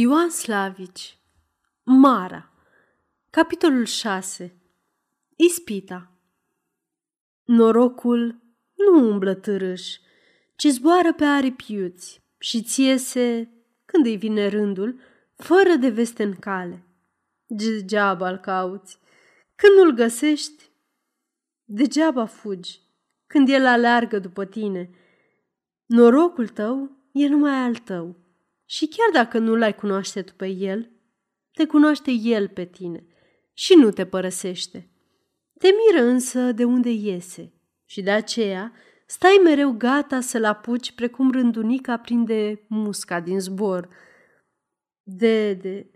Ioan Slavici Mara Capitolul 6 Ispita Norocul nu umblă târâș, ci zboară pe aripi iuți și țiese, când îi vine rândul, fără de veste în cale. Degeaba-l cauți. Când nu-l găsești, degeaba fugi. Când el aleargă după tine, norocul tău e numai al tău și chiar dacă nu l-ai cunoaște tu pe el, te cunoaște el pe tine și nu te părăsește. Te miră însă de unde iese și de aceea stai mereu gata să-l apuci precum rândunica prinde musca din zbor. Dede,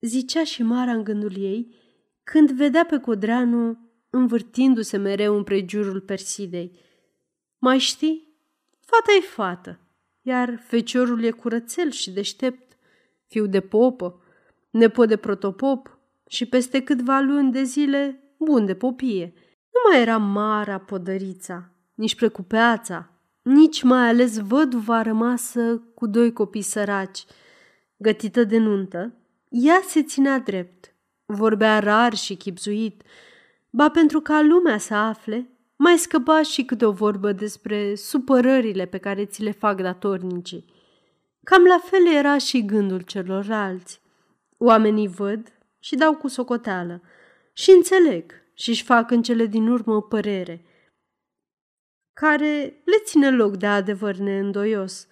zicea și Mara în gândul ei, când vedea pe Codreanu învârtindu-se mereu împrejurul Persidei. Mai știi? Fata e fată, iar feciorul e curățel și deștept, fiu de popă, nepot de protopop și peste câtva luni de zile bun de popie. Nu mai era Mara Podărița, nici precupeața, nici mai ales văduva rămasă cu doi copii săraci. Gătită de nuntă, ea se ținea drept, vorbea rar și chipzuit, ba pentru ca lumea să afle, mai scăpa și câte o vorbă despre supărările pe care ți le fac datornicii. Cam la fel era și gândul celorlalți. Oamenii văd și dau cu socoteală și înțeleg și își fac în cele din urmă o părere, care le ține loc de adevăr neîndoios.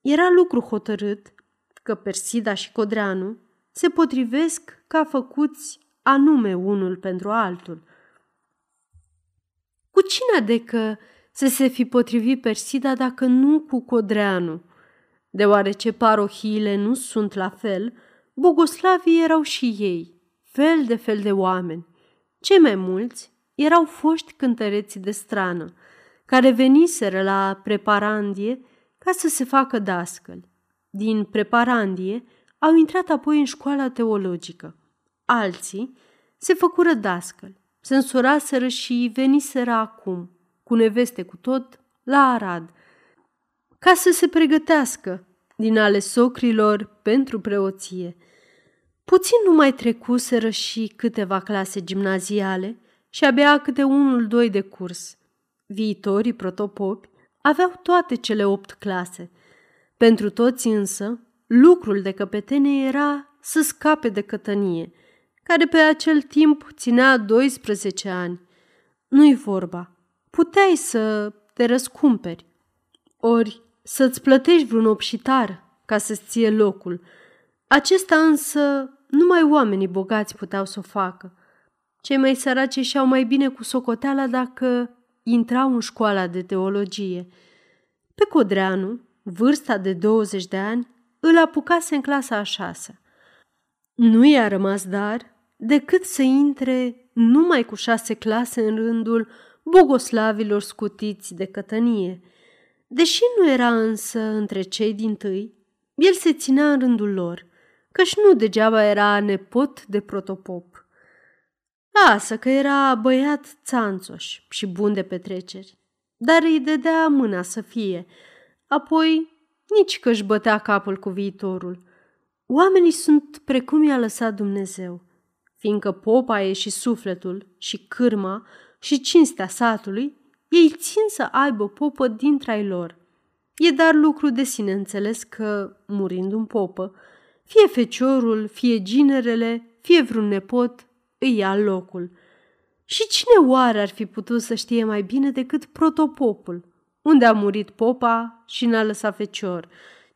Era lucru hotărât că Persida și Codreanu se potrivesc ca făcuți anume unul pentru altul. Cu cine adecă să se fi potrivit Persida dacă nu cu Codreanu? Deoarece parohiile nu sunt la fel, bogoslavii erau și ei, fel de fel de oameni. Cei mai mulți erau foști cântăreții de strană, care veniseră la preparandie ca să se facă dascăli. Din preparandie au intrat apoi în școala teologică. Alții se făcură dascăli se însuraseră și veniseră acum, cu neveste cu tot, la Arad, ca să se pregătească din ale socrilor pentru preoție. Puțin nu mai trecuseră și câteva clase gimnaziale și abia câte unul, doi de curs. Viitorii protopopi aveau toate cele opt clase. Pentru toți însă, lucrul de căpetenie era să scape de cătănie – care pe acel timp ținea 12 ani. Nu-i vorba. Puteai să te răscumperi, ori să-ți plătești vreun obșitar ca să-ți ție locul. Acesta însă numai oamenii bogați puteau să o facă. Cei mai săraci și-au mai bine cu socoteala dacă intrau în școala de teologie. Pe Codreanu, vârsta de 20 de ani, îl apucase în clasa a șasea. Nu i-a rămas dar decât să intre numai cu șase clase în rândul bogoslavilor scutiți de cătănie. Deși nu era însă între cei din tâi, el se ținea în rândul lor, căci nu degeaba era nepot de protopop. Lasă că era băiat țanțoș și bun de petreceri, dar îi dădea mâna să fie, apoi nici că își bătea capul cu viitorul. Oamenii sunt precum i-a lăsat Dumnezeu – fiindcă popa e și sufletul și cârma și cinstea satului, ei țin să aibă popă dintre ai lor. E dar lucru de sine înțeles că, murind un popă, fie feciorul, fie ginerele, fie vreun nepot, îi ia locul. Și cine oare ar fi putut să știe mai bine decât protopopul, unde a murit popa și n-a lăsat fecior,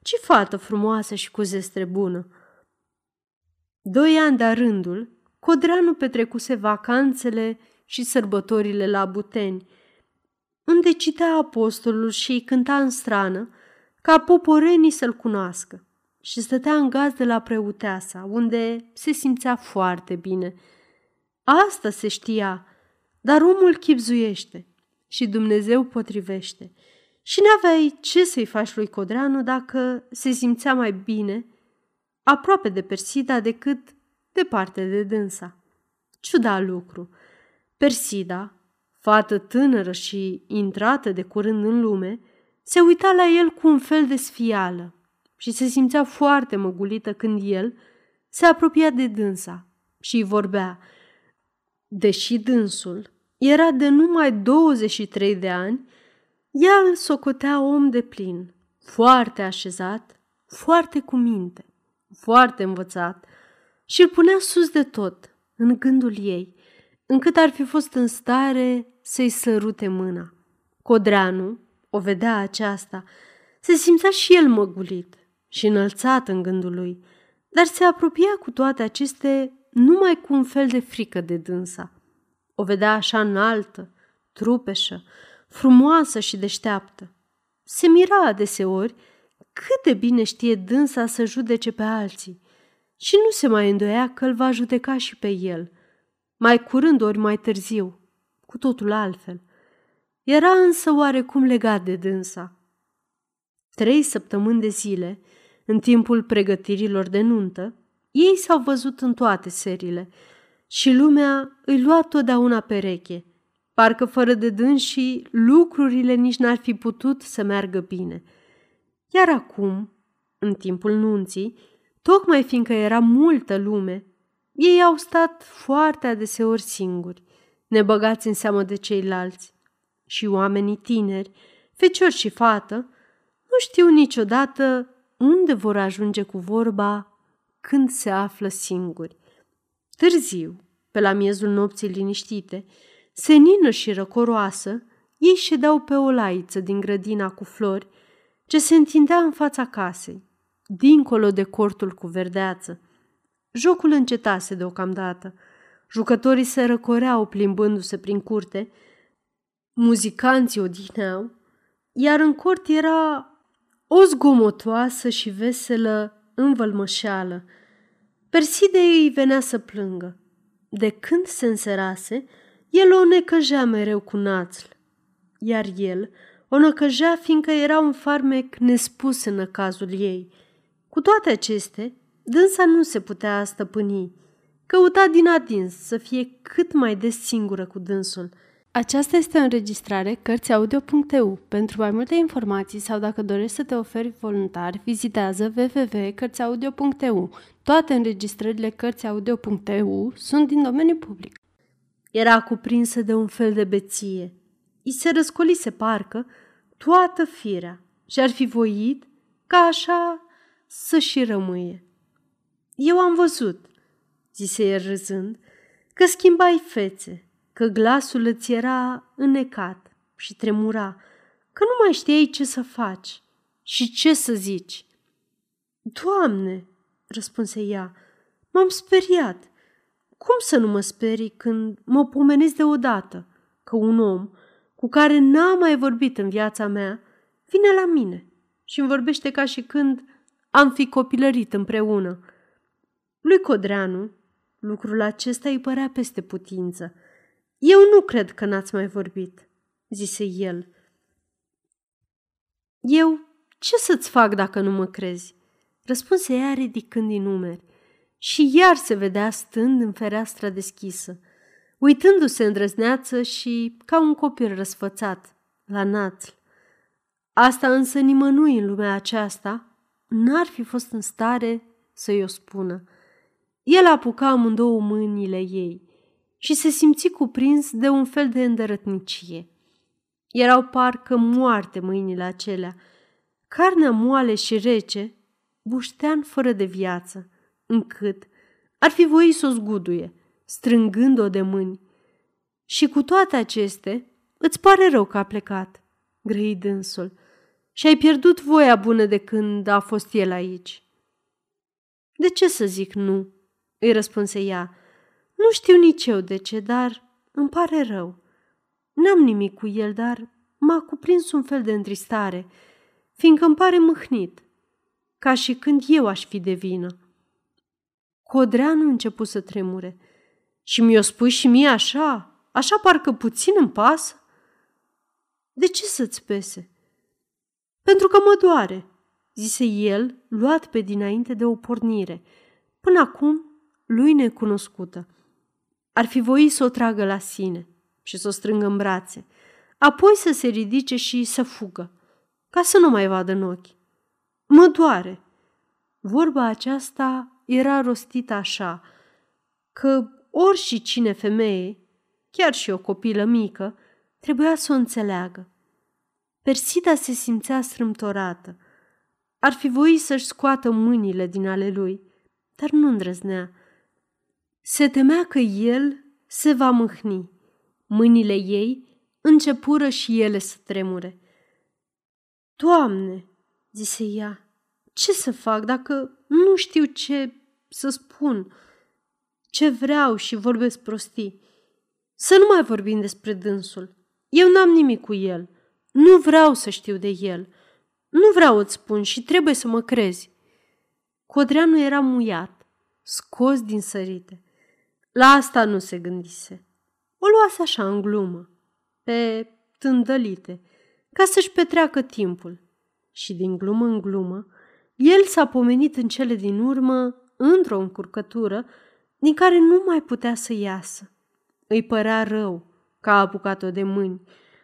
ci fată frumoasă și cu zestre bună. Doi ani de rândul, Codreanu petrecuse vacanțele și sărbătorile la Buteni, unde citea apostolul și îi cânta în strană, ca poporenii să-l cunoască și stătea în gaz de la preuteasa, unde se simțea foarte bine. Asta se știa, dar omul chipzuiește și Dumnezeu potrivește. Și n-aveai ce să-i faci lui Codreanu dacă se simțea mai bine aproape de Persida decât departe de dânsa. Ciuda lucru. Persida, fată tânără și intrată de curând în lume, se uita la el cu un fel de sfială și se simțea foarte măgulită când el se apropia de dânsa și îi vorbea. Deși dânsul era de numai 23 de ani, ea îl socotea om de plin, foarte așezat, foarte cu minte, foarte învățat și îl punea sus de tot, în gândul ei, încât ar fi fost în stare să-i sărute mâna. Codreanu o vedea aceasta, se simțea și el măgulit și înălțat în gândul lui, dar se apropia cu toate aceste numai cu un fel de frică de dânsa. O vedea așa înaltă, trupeșă, frumoasă și deșteaptă. Se mira adeseori cât de bine știe dânsa să judece pe alții și nu se mai îndoia că îl va judeca și pe el, mai curând ori mai târziu, cu totul altfel. Era însă oarecum legat de dânsa. Trei săptămâni de zile, în timpul pregătirilor de nuntă, ei s-au văzut în toate serile și lumea îi lua totdeauna pereche. Parcă fără de dânsii lucrurile nici n-ar fi putut să meargă bine. Iar acum, în timpul nunții, tocmai fiindcă era multă lume, ei au stat foarte adeseori singuri, nebăgați în seamă de ceilalți. Și oamenii tineri, feciori și fată, nu știu niciodată unde vor ajunge cu vorba când se află singuri. Târziu, pe la miezul nopții liniștite, senină și răcoroasă, ei ședeau pe o laiță din grădina cu flori ce se întindea în fața casei, dincolo de cortul cu verdeață. Jocul încetase deocamdată. Jucătorii se răcoreau plimbându-se prin curte, muzicanții odihneau, iar în cort era o zgomotoasă și veselă învălmășeală. Perside îi venea să plângă. De când se înserase, el o necăjea mereu cu națl, iar el o năcăjea fiindcă era un farmec nespus în cazul ei. Cu toate acestea, dânsa nu se putea stăpâni. Căuta din adins să fie cât mai des singură cu dânsul – aceasta este o înregistrare Cărțiaudio.eu. Pentru mai multe informații sau dacă dorești să te oferi voluntar, vizitează www.cărțiaudio.eu. Toate înregistrările Cărțiaudio.eu sunt din domeniu public. Era cuprinsă de un fel de beție. I se răscolise parcă toată firea și ar fi voit ca așa să și rămâie. Eu am văzut, zise el râzând, că schimbai fețe, că glasul îți era înnecat și tremura, că nu mai știai ce să faci și ce să zici. Doamne, răspunse ea, m-am speriat. Cum să nu mă sperii când mă pomenesc deodată că un om cu care n-am mai vorbit în viața mea vine la mine și îmi vorbește ca și când am fi copilărit împreună. Lui Codreanu, lucrul acesta îi părea peste putință – eu nu cred că n-ați mai vorbit, zise el. Eu ce să-ți fac dacă nu mă crezi? Răspunse ea ridicând din numeri. Și iar se vedea stând în fereastra deschisă, uitându-se îndrăzneață și ca un copil răsfățat, la națl. Asta însă nimănui în lumea aceasta n-ar fi fost în stare să-i o spună. El apuca amândouă mâinile ei – și se simți cuprins de un fel de îndărătnicie. Erau parcă moarte mâinile acelea. Carnea moale și rece, buștean fără de viață, încât ar fi voit să o zguduie, strângând-o de mâini. Și cu toate aceste, îți pare rău că a plecat, grăi dânsul, și ai pierdut voia bună de când a fost el aici. De ce să zic nu? îi răspunse ea, nu știu nici eu de ce, dar îmi pare rău. N-am nimic cu el, dar m-a cuprins un fel de întristare, fiindcă îmi pare mâhnit, ca și când eu aș fi de vină. Codreanu început să tremure. Și mi-o spui și mie așa? Așa parcă puțin îmi pasă? De ce să-ți pese? Pentru că mă doare, zise el, luat pe dinainte de o pornire, până acum lui necunoscută. Ar fi voit să o tragă la sine și să o strângă în brațe, apoi să se ridice și să fugă, ca să nu mai vadă în ochi. Mă doare, Vorba aceasta era rostită așa, că ori și cine femeie, chiar și o copilă mică, trebuia să o înțeleagă. Persida se simțea strâmtorată. Ar fi voit să-și scoată mâinile din ale lui, dar nu îndrăznea. Se temea că el se va mâhni. Mâinile ei începură și ele să tremure. Doamne, zise ea, ce să fac dacă nu știu ce să spun, ce vreau și vorbesc prostii? Să nu mai vorbim despre dânsul. Eu n-am nimic cu el. Nu vreau să știu de el. Nu vreau îți spun și trebuie să mă crezi. Codreanu era muiat, scos din sărite. La asta nu se gândise. O luase așa în glumă, pe tândălite, ca să-și petreacă timpul. Și din glumă în glumă, el s-a pomenit în cele din urmă, într-o încurcătură, din care nu mai putea să iasă. Îi părea rău că a apucat-o de mâini.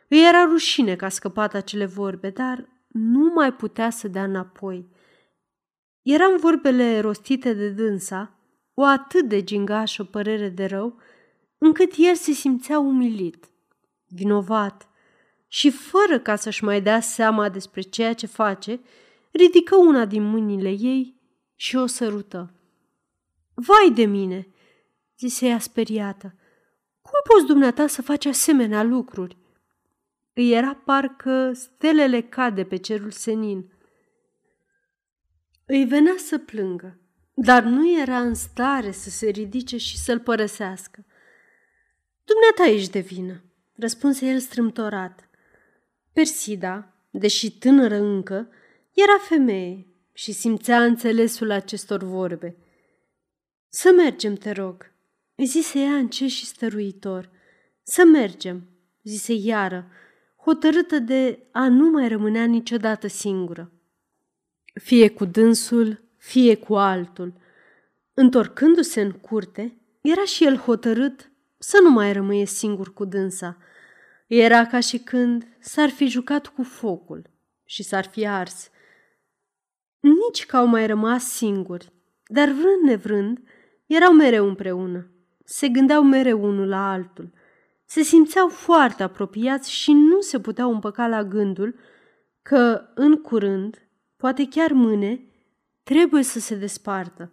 Îi era rușine că a scăpat acele vorbe, dar nu mai putea să dea înapoi. Eram vorbele rostite de dânsa, o atât de gingașă părere de rău, încât el se simțea umilit, vinovat și fără ca să-și mai dea seama despre ceea ce face, ridică una din mâinile ei și o sărută. Vai de mine!" zise ea speriată. Cum poți dumneata să faci asemenea lucruri? Îi era parcă stelele cade pe cerul senin. Îi venea să plângă, dar nu era în stare să se ridice și să-l părăsească. Dumneata ești de vină, răspunse el strâmtorat. Persida, deși tânără încă, era femeie și simțea înțelesul acestor vorbe. Să mergem, te rog, zise ea încet și stăruitor. Să mergem, zise iară, hotărâtă de a nu mai rămânea niciodată singură. Fie cu dânsul, fie cu altul. Întorcându-se în curte, era și el hotărât să nu mai rămâie singur cu dânsa. Era ca și când s-ar fi jucat cu focul și s-ar fi ars. Nici că au mai rămas singuri, dar vrând nevrând, erau mereu împreună se gândeau mereu unul la altul. Se simțeau foarte apropiați și nu se puteau împăca la gândul că, în curând, poate chiar mâine, trebuie să se despartă.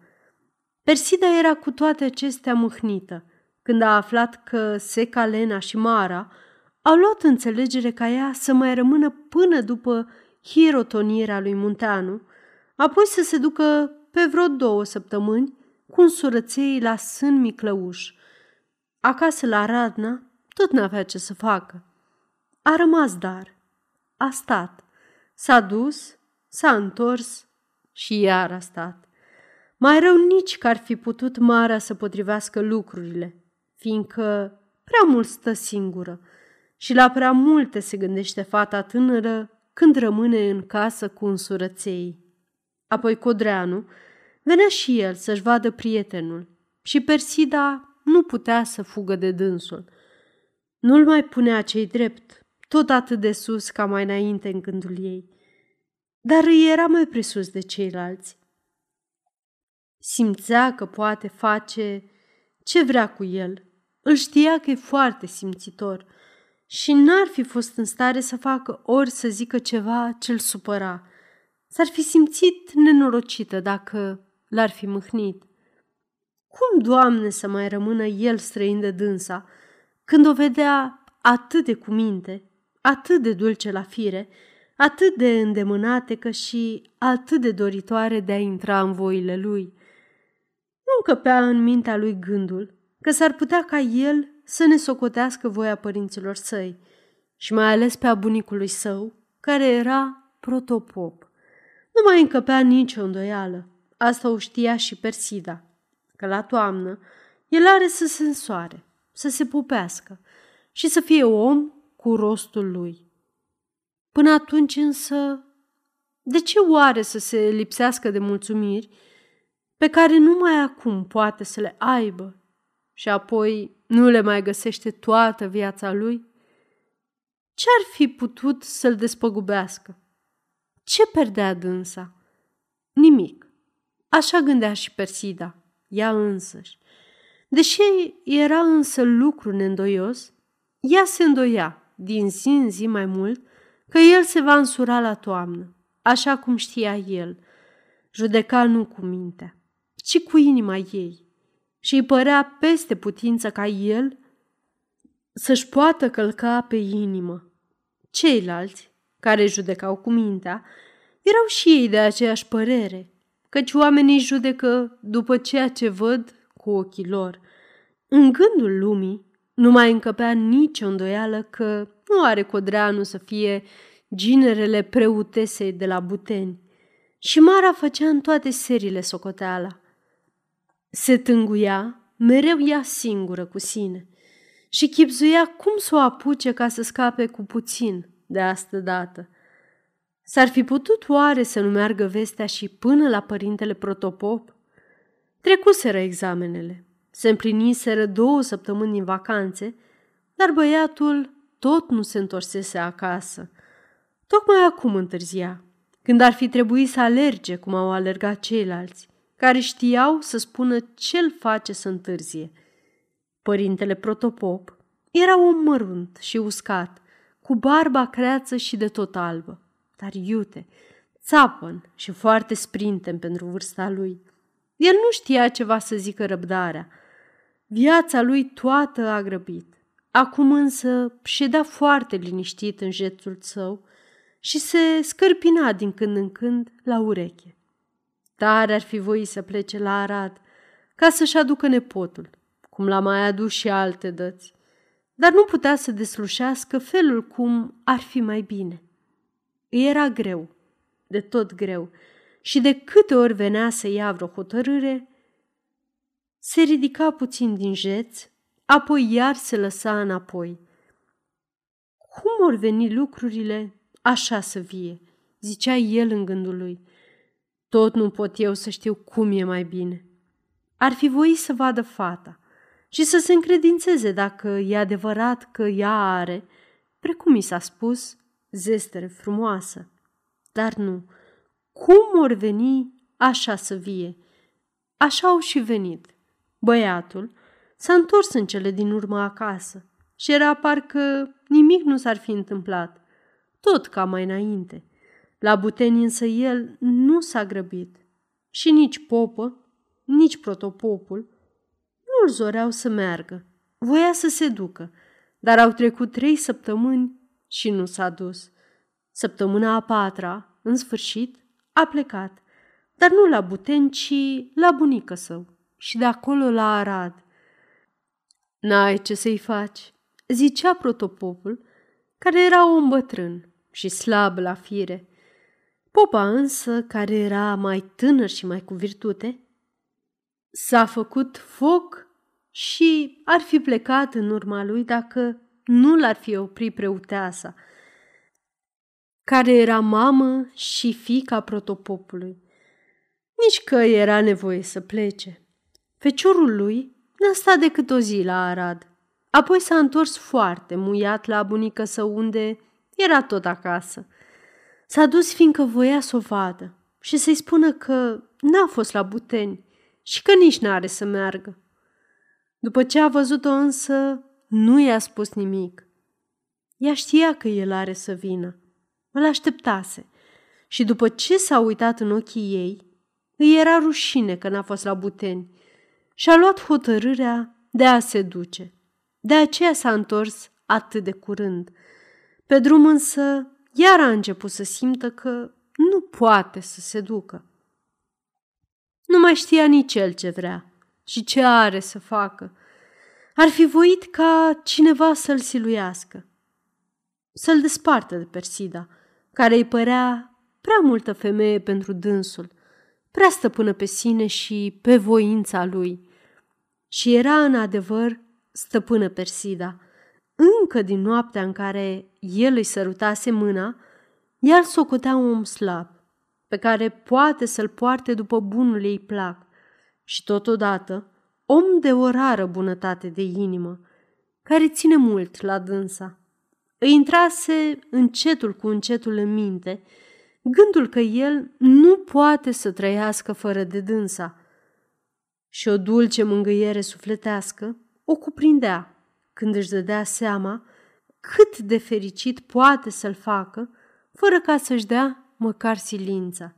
Persida era cu toate acestea mâhnită. Când a aflat că Seca Lena și Mara au luat înțelegere ca ea să mai rămână până după hirotonirea lui Munteanu, apoi să se ducă pe vreo două săptămâni cu surăței la Sân Miclăuș. Acasă la Radna tot n-avea ce să facă. A rămas dar. A stat. S-a dus, s-a întors și iar a stat. Mai rău nici că ar fi putut Marea să potrivească lucrurile, fiindcă prea mult stă singură și la prea multe se gândește fata tânără când rămâne în casă cu însurăței. Apoi Codreanu Venea și el să-și vadă prietenul și Persida nu putea să fugă de dânsul. Nu-l mai punea cei drept, tot atât de sus ca mai înainte în gândul ei, dar îi era mai presus de ceilalți. Simțea că poate face ce vrea cu el. Îl știa că e foarte simțitor și n-ar fi fost în stare să facă ori să zică ceva ce-l supăra. S-ar fi simțit nenorocită dacă l-ar fi mâhnit. Cum, Doamne, să mai rămână el străin de dânsa, când o vedea atât de cuminte, atât de dulce la fire, atât de îndemânatecă și atât de doritoare de a intra în voile lui. Nu încăpea în mintea lui gândul că s-ar putea ca el să ne socotească voia părinților săi și mai ales pe a bunicului său, care era protopop. Nu mai încăpea nicio îndoială Asta o știa și Persida, că la toamnă el are să se însoare, să se pupească și să fie om cu rostul lui. Până atunci însă, de ce oare să se lipsească de mulțumiri pe care numai acum poate să le aibă și apoi nu le mai găsește toată viața lui? Ce-ar fi putut să-l despăgubească? Ce perdea dânsa? Nimic așa gândea și Persida, ea însăși. Deși era însă lucru neîndoios, ea se îndoia din zi în zi mai mult că el se va însura la toamnă, așa cum știa el. Judeca nu cu mintea, ci cu inima ei și îi părea peste putință ca el să-și poată călca pe inimă. Ceilalți, care judecau cu mintea, erau și ei de aceeași părere, căci oamenii judecă după ceea ce văd cu ochii lor. În gândul lumii nu mai încăpea nicio îndoială că nu are Codreanu să fie ginerele preutesei de la Buteni. Și Mara făcea în toate serile socoteala. Se tânguia mereu ea singură cu sine și chipzuia cum să o apuce ca să scape cu puțin de astă dată. S-ar fi putut oare să nu meargă vestea și până la părintele protopop? Trecuseră examenele, se împliniseră două săptămâni din vacanțe, dar băiatul tot nu se întorsese acasă. Tocmai acum întârzia, când ar fi trebuit să alerge cum au alergat ceilalți, care știau să spună ce-l face să întârzie. Părintele protopop era un mărunt și uscat, cu barba creață și de tot albă, dar iute, țapăn și foarte sprintem pentru vârsta lui. El nu știa ceva să zică răbdarea. Viața lui toată a grăbit. Acum însă ședea foarte liniștit în jețul său și se scărpina din când în când la ureche. Tare ar fi voit să plece la Arad ca să-și aducă nepotul, cum l-a mai adus și alte dăți, dar nu putea să deslușească felul cum ar fi mai bine. Îi era greu, de tot greu, și de câte ori venea să ia vreo hotărâre, se ridica puțin din jeț, apoi iar se lăsa înapoi. Cum or veni lucrurile așa să vie, zicea el în gândul lui. Tot nu pot eu să știu cum e mai bine. Ar fi voit să vadă fata și să se încredințeze dacă e adevărat că ea are, precum mi s-a spus, zestere frumoasă. Dar nu, cum or veni așa să vie? Așa au și venit. Băiatul s-a întors în cele din urmă acasă și era parcă nimic nu s-ar fi întâmplat, tot ca mai înainte. La Buteni însă el nu s-a grăbit și nici popă, nici protopopul nu-l zoreau să meargă. Voia să se ducă, dar au trecut trei săptămâni și nu s-a dus. Săptămâna a patra, în sfârșit, a plecat, dar nu la Buteni, ci la bunică său și de acolo la Arad. N-ai ce să-i faci, zicea protopopul, care era un bătrân și slab la fire. Popa însă, care era mai tânăr și mai cu virtute, s-a făcut foc și ar fi plecat în urma lui dacă nu l-ar fi oprit preuteasa, care era mamă și fica protopopului. Nici că era nevoie să plece. Feciorul lui n-a stat decât o zi la Arad. Apoi s-a întors foarte muiat la bunică său unde era tot acasă. S-a dus fiindcă voia să o vadă și să-i spună că n-a fost la Buteni și că nici n-are să meargă. După ce a văzut-o însă, nu i-a spus nimic. Ea știa că el are să vină. Îl așteptase și după ce s-a uitat în ochii ei, îi era rușine că n-a fost la Buteni și a luat hotărârea de a se duce. De aceea s-a întors atât de curând. Pe drum însă, iar a început să simtă că nu poate să se ducă. Nu mai știa nici el ce vrea și ce are să facă. Ar fi voit ca cineva să-l siluiască, să-l despartă de Persida, care îi părea prea multă femeie pentru dânsul, prea stăpână pe sine și pe voința lui. Și era în adevăr stăpână Persida. Încă din noaptea în care el îi sărutase mâna, el socotea un om slab, pe care poate să-l poarte după bunul ei plac, și totodată om de o rară bunătate de inimă, care ține mult la dânsa. Îi intrase încetul cu încetul în minte gândul că el nu poate să trăiască fără de dânsa. Și o dulce mângâiere sufletească o cuprindea când își dădea seama cât de fericit poate să-l facă fără ca să-și dea măcar silința.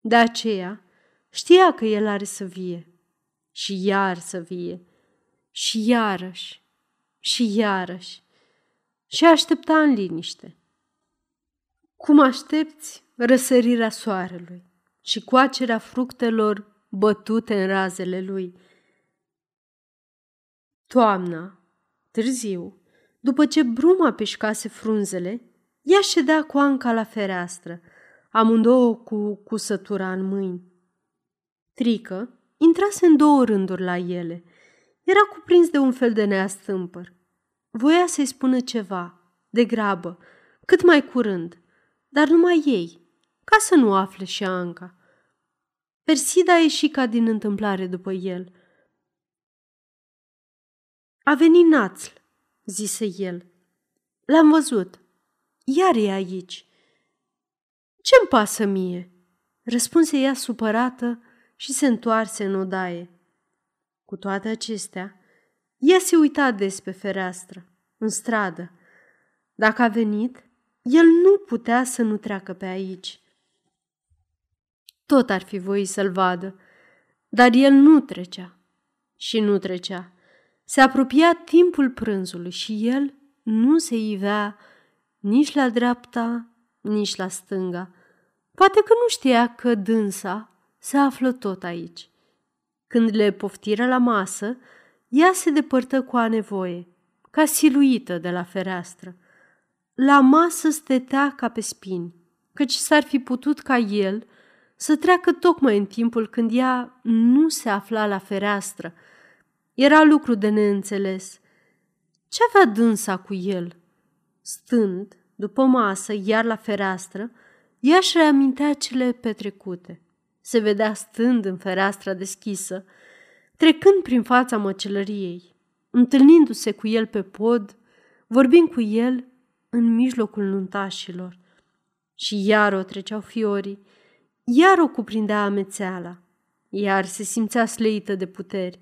De aceea știa că el are să vie și iar să vie și iarăși și iarăși și aștepta în liniște. Cum aștepți răsărirea soarelui și coacerea fructelor bătute în razele lui. Toamna, târziu, după ce bruma peșcase frunzele, ea ședea cu Anca la fereastră, amândouă cu cusătura în mâini. Trică intrase în două rânduri la ele. Era cuprins de un fel de neastâmpăr. Voia să-i spună ceva, de grabă, cât mai curând, dar numai ei, ca să nu afle și Anca. Persida a ieșit ca din întâmplare după el. A venit Națl, zise el. L-am văzut. Iar e aici. Ce-mi pasă mie? Răspunse ea supărată și se întoarse în odaie. Cu toate acestea, ea se uita des pe fereastră, în stradă. Dacă a venit, el nu putea să nu treacă pe aici. Tot ar fi voit să-l vadă, dar el nu trecea. Și nu trecea. Se apropia timpul prânzului și el nu se ivea nici la dreapta, nici la stânga. Poate că nu știa că dânsa se află tot aici. Când le poftiră la masă, ea se depărtă cu a nevoie, ca siluită de la fereastră. La masă stetea ca pe spini, căci s-ar fi putut ca el să treacă tocmai în timpul când ea nu se afla la fereastră. Era lucru de neînțeles. Ce avea dânsa cu el? Stând, după masă, iar la fereastră, ea își reamintea cele petrecute. Se vedea stând în fereastra deschisă, trecând prin fața măcelăriei, întâlnindu-se cu el pe pod, vorbind cu el în mijlocul nuntașilor. Și iar o treceau fiorii, iar o cuprindea amețeala, iar se simțea sleită de puteri,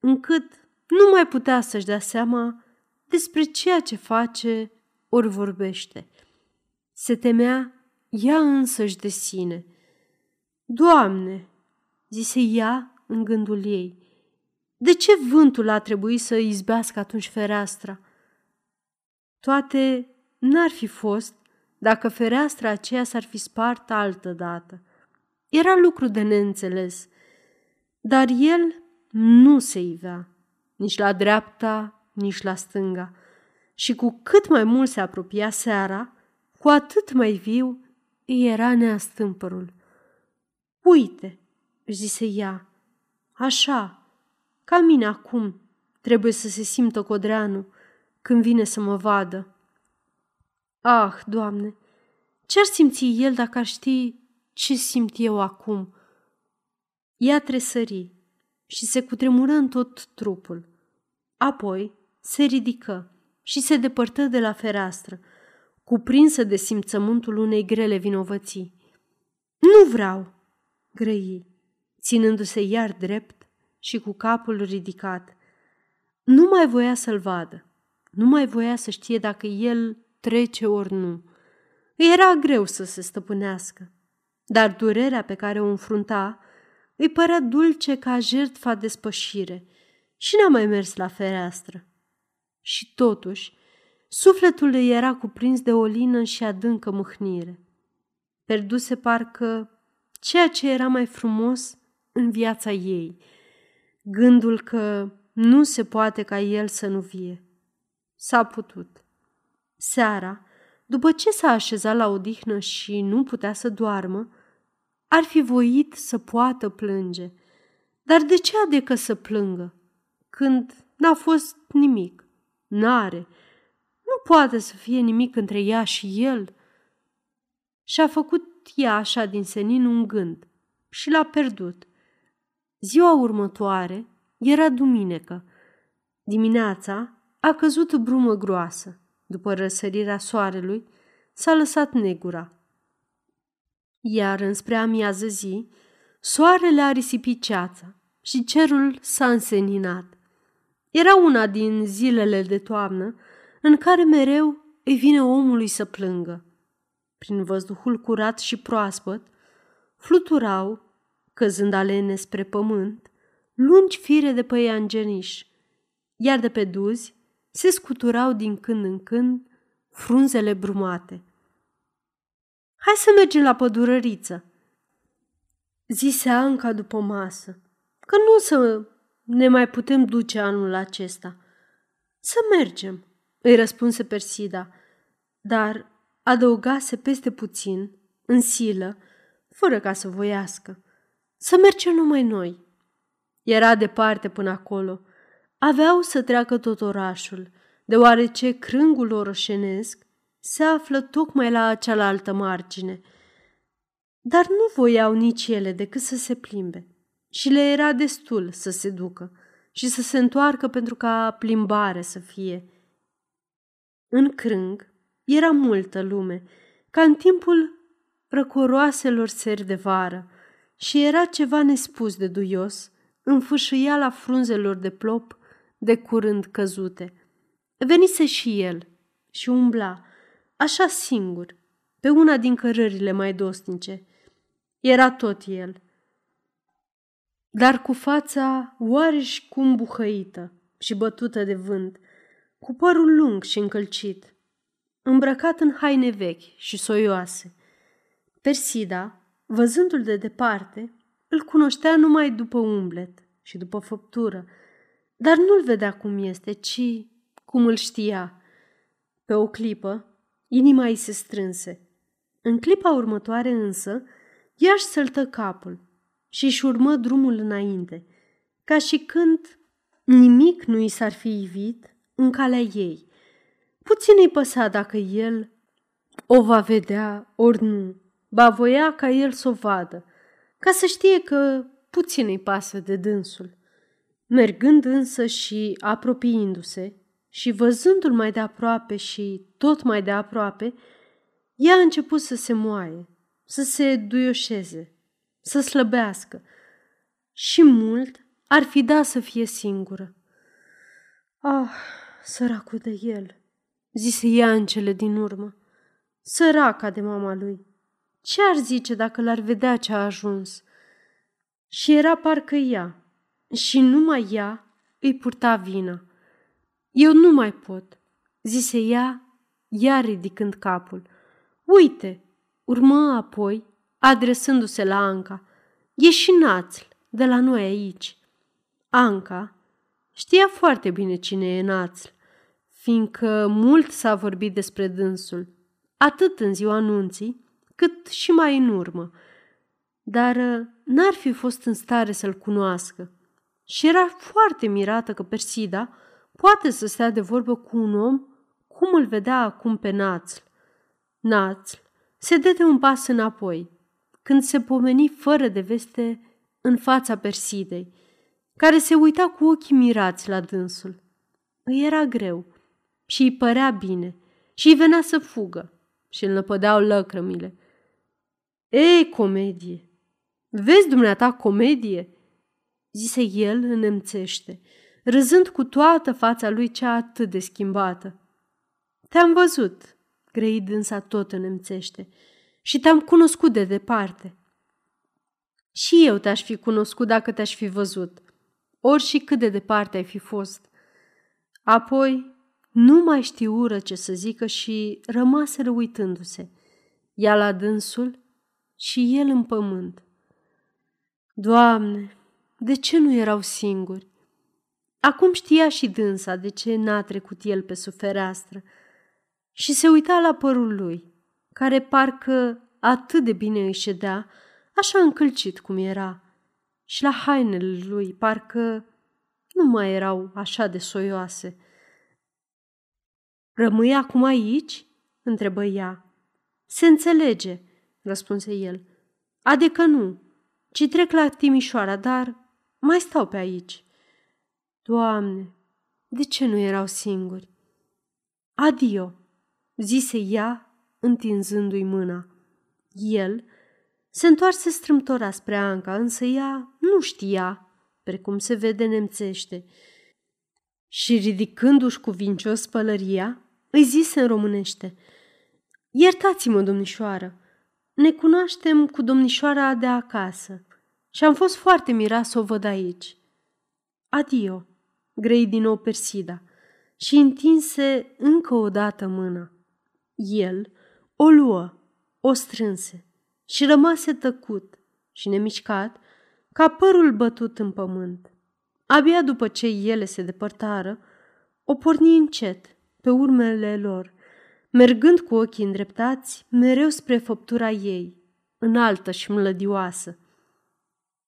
încât nu mai putea să-și dea seama despre ceea ce face ori vorbește. Se temea ea însăși de sine. Doamne, zise ea în gândul ei, de ce vântul a trebuit să izbească atunci fereastra? Toate n-ar fi fost dacă fereastra aceea s-ar fi spart altă dată. Era lucru de neînțeles, dar el nu se ivea, nici la dreapta, nici la stânga. Și cu cât mai mult se apropia seara, cu atât mai viu era neastâmpărul. Uite, își zise ea, așa, ca mine acum, trebuie să se simtă Codreanu când vine să mă vadă. Ah, Doamne, ce-ar simți el dacă ar ști ce simt eu acum? Ea tresări și se cutremură în tot trupul. Apoi se ridică și se depărtă de la fereastră, cuprinsă de simțământul unei grele vinovății. Nu vreau, grăi, ținându-se iar drept și cu capul ridicat. Nu mai voia să-l vadă, nu mai voia să știe dacă el trece ori nu. Îi era greu să se stăpânească, dar durerea pe care o înfrunta îi părea dulce ca jertfa de spășire și n-a mai mers la fereastră. Și totuși, sufletul îi era cuprins de o lină și adâncă mâhnire. Perduse parcă ceea ce era mai frumos în viața ei, gândul că nu se poate ca el să nu vie. S-a putut. Seara, după ce s-a așezat la odihnă și nu putea să doarmă, ar fi voit să poată plânge. Dar de ce adecă să plângă? Când n-a fost nimic. N-are. Nu poate să fie nimic între ea și el. Și-a făcut ea așa din senin un gând și l-a pierdut. Ziua următoare era duminică. Dimineața a căzut brumă groasă. După răsărirea soarelui, s-a lăsat negura. Iar înspre amiază zi, soarele a risipit ceața și cerul s-a înseninat. Era una din zilele de toamnă în care mereu îi vine omului să plângă. Prin văzduhul curat și proaspăt, fluturau, căzând alene spre pământ, lungi fire de păianjeniș, iar de pe duzi se scuturau din când în când frunzele brumate. Hai să mergem la pădurăriță, zise Anca după masă, că nu o să ne mai putem duce anul acesta. Să mergem, îi răspunse Persida, dar adăugase peste puțin, în silă, fără ca să voiască. Să mergem numai noi. Era departe până acolo. Aveau să treacă tot orașul, deoarece crângul orășenesc se află tocmai la cealaltă margine. Dar nu voiau nici ele decât să se plimbe și le era destul să se ducă și să se întoarcă pentru ca plimbare să fie. În crâng era multă lume, ca în timpul răcoroaselor seri de vară, și era ceva nespus de duios în la frunzelor de plop de curând căzute. Venise și el și umbla, așa singur, pe una din cărările mai dosnice. Era tot el, dar cu fața oareși cum buhăită și bătută de vânt, cu părul lung și încălcit, îmbrăcat în haine vechi și soioase. Persida, văzându-l de departe, îl cunoștea numai după umblet și după făptură, dar nu-l vedea cum este, ci cum îl știa. Pe o clipă, inima îi se strânse. În clipa următoare însă, ea își săltă capul și își urmă drumul înainte, ca și când nimic nu i s-ar fi ivit în calea ei. Puțin îi păsa dacă el o va vedea ori nu, ba voia ca el să o vadă, ca să știe că puțin îi pasă de dânsul. Mergând însă și apropiindu-se și văzându-l mai de aproape și tot mai de aproape, ea a început să se moaie, să se duioșeze, să slăbească și mult ar fi dat să fie singură. Ah, săracul de el, zise ea în cele din urmă, săraca de mama lui. Ce ar zice dacă l-ar vedea ce a ajuns? Și era parcă ea, și numai ea îi purta vina. Eu nu mai pot, zise ea, iar ridicând capul. Uite, urmă apoi, adresându-se la Anca. E și națl, de la noi aici. Anca știa foarte bine cine e națl, fiindcă mult s-a vorbit despre dânsul, atât în ziua anunții, cât și mai în urmă, dar uh, n-ar fi fost în stare să-l cunoască. Și era foarte mirată că Persida poate să stea de vorbă cu un om cum îl vedea acum pe Națl. Națl se dete un pas înapoi, când se pomeni fără de veste în fața Persidei, care se uita cu ochii mirați la dânsul. Îi era greu și îi părea bine și îi venea să fugă și îl năpădeau lăcrămile. Ei, comedie! Vezi dumneata comedie?" zise el nemțește, râzând cu toată fața lui cea atât de schimbată. Te-am văzut, grei dânsa tot nemțește, și te-am cunoscut de departe. Și eu te-aș fi cunoscut dacă te-aș fi văzut, ori și cât de departe ai fi fost. Apoi nu mai știură ce să zică și rămaseră uitându-se, ea la dânsul și el în pământ. Doamne, de ce nu erau singuri? Acum știa și dânsa de ce n-a trecut el pe sufereastră și se uita la părul lui, care parcă atât de bine îi ședea, așa încălcit cum era, și la hainele lui parcă nu mai erau așa de soioase. Rămâi acum aici?" întrebă ea. Se înțelege," răspunse el. Adică nu, ci trec la Timișoara, dar mai stau pe aici. Doamne, de ce nu erau singuri? Adio, zise ea, întinzându-i mâna. El Se întoarse strâmtora spre Anca, însă ea nu știa, precum se vede nemțește. Și ridicându-și cuvincios pălăria, îi zise în românește, Iertați-mă, domnișoară, ne cunoaștem cu domnișoara de acasă și am fost foarte mirat să o văd aici. Adio, grei din nou Persida și întinse încă o dată mâna. El o luă, o strânse și rămase tăcut și nemișcat, ca părul bătut în pământ. Abia după ce ele se depărtară, o porni încet, pe urmele lor, mergând cu ochii îndreptați mereu spre făptura ei, înaltă și mlădioasă.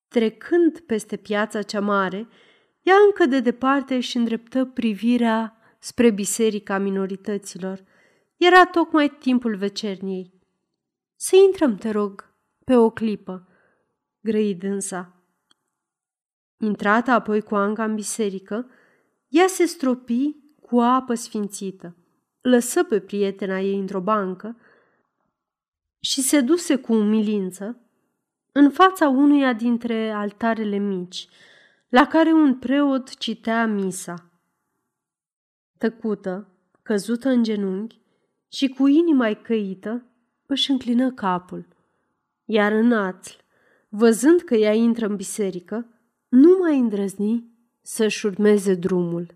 Trecând peste piața cea mare, ea încă de departe își îndreptă privirea spre biserica minorităților. Era tocmai timpul vecerniei. Să intrăm, te rog, pe o clipă, grăi dânsa. Intrată apoi cu Anca în biserică, ea se stropi cu apă sfințită, lăsă pe prietena ei într-o bancă și se duse cu umilință în fața unuia dintre altarele mici, la care un preot citea misa. Tăcută, căzută în genunchi și cu inima căită, își înclină capul. Iar în ațl, văzând că ea intră în biserică, nu mai îndrăzni să-și urmeze drumul.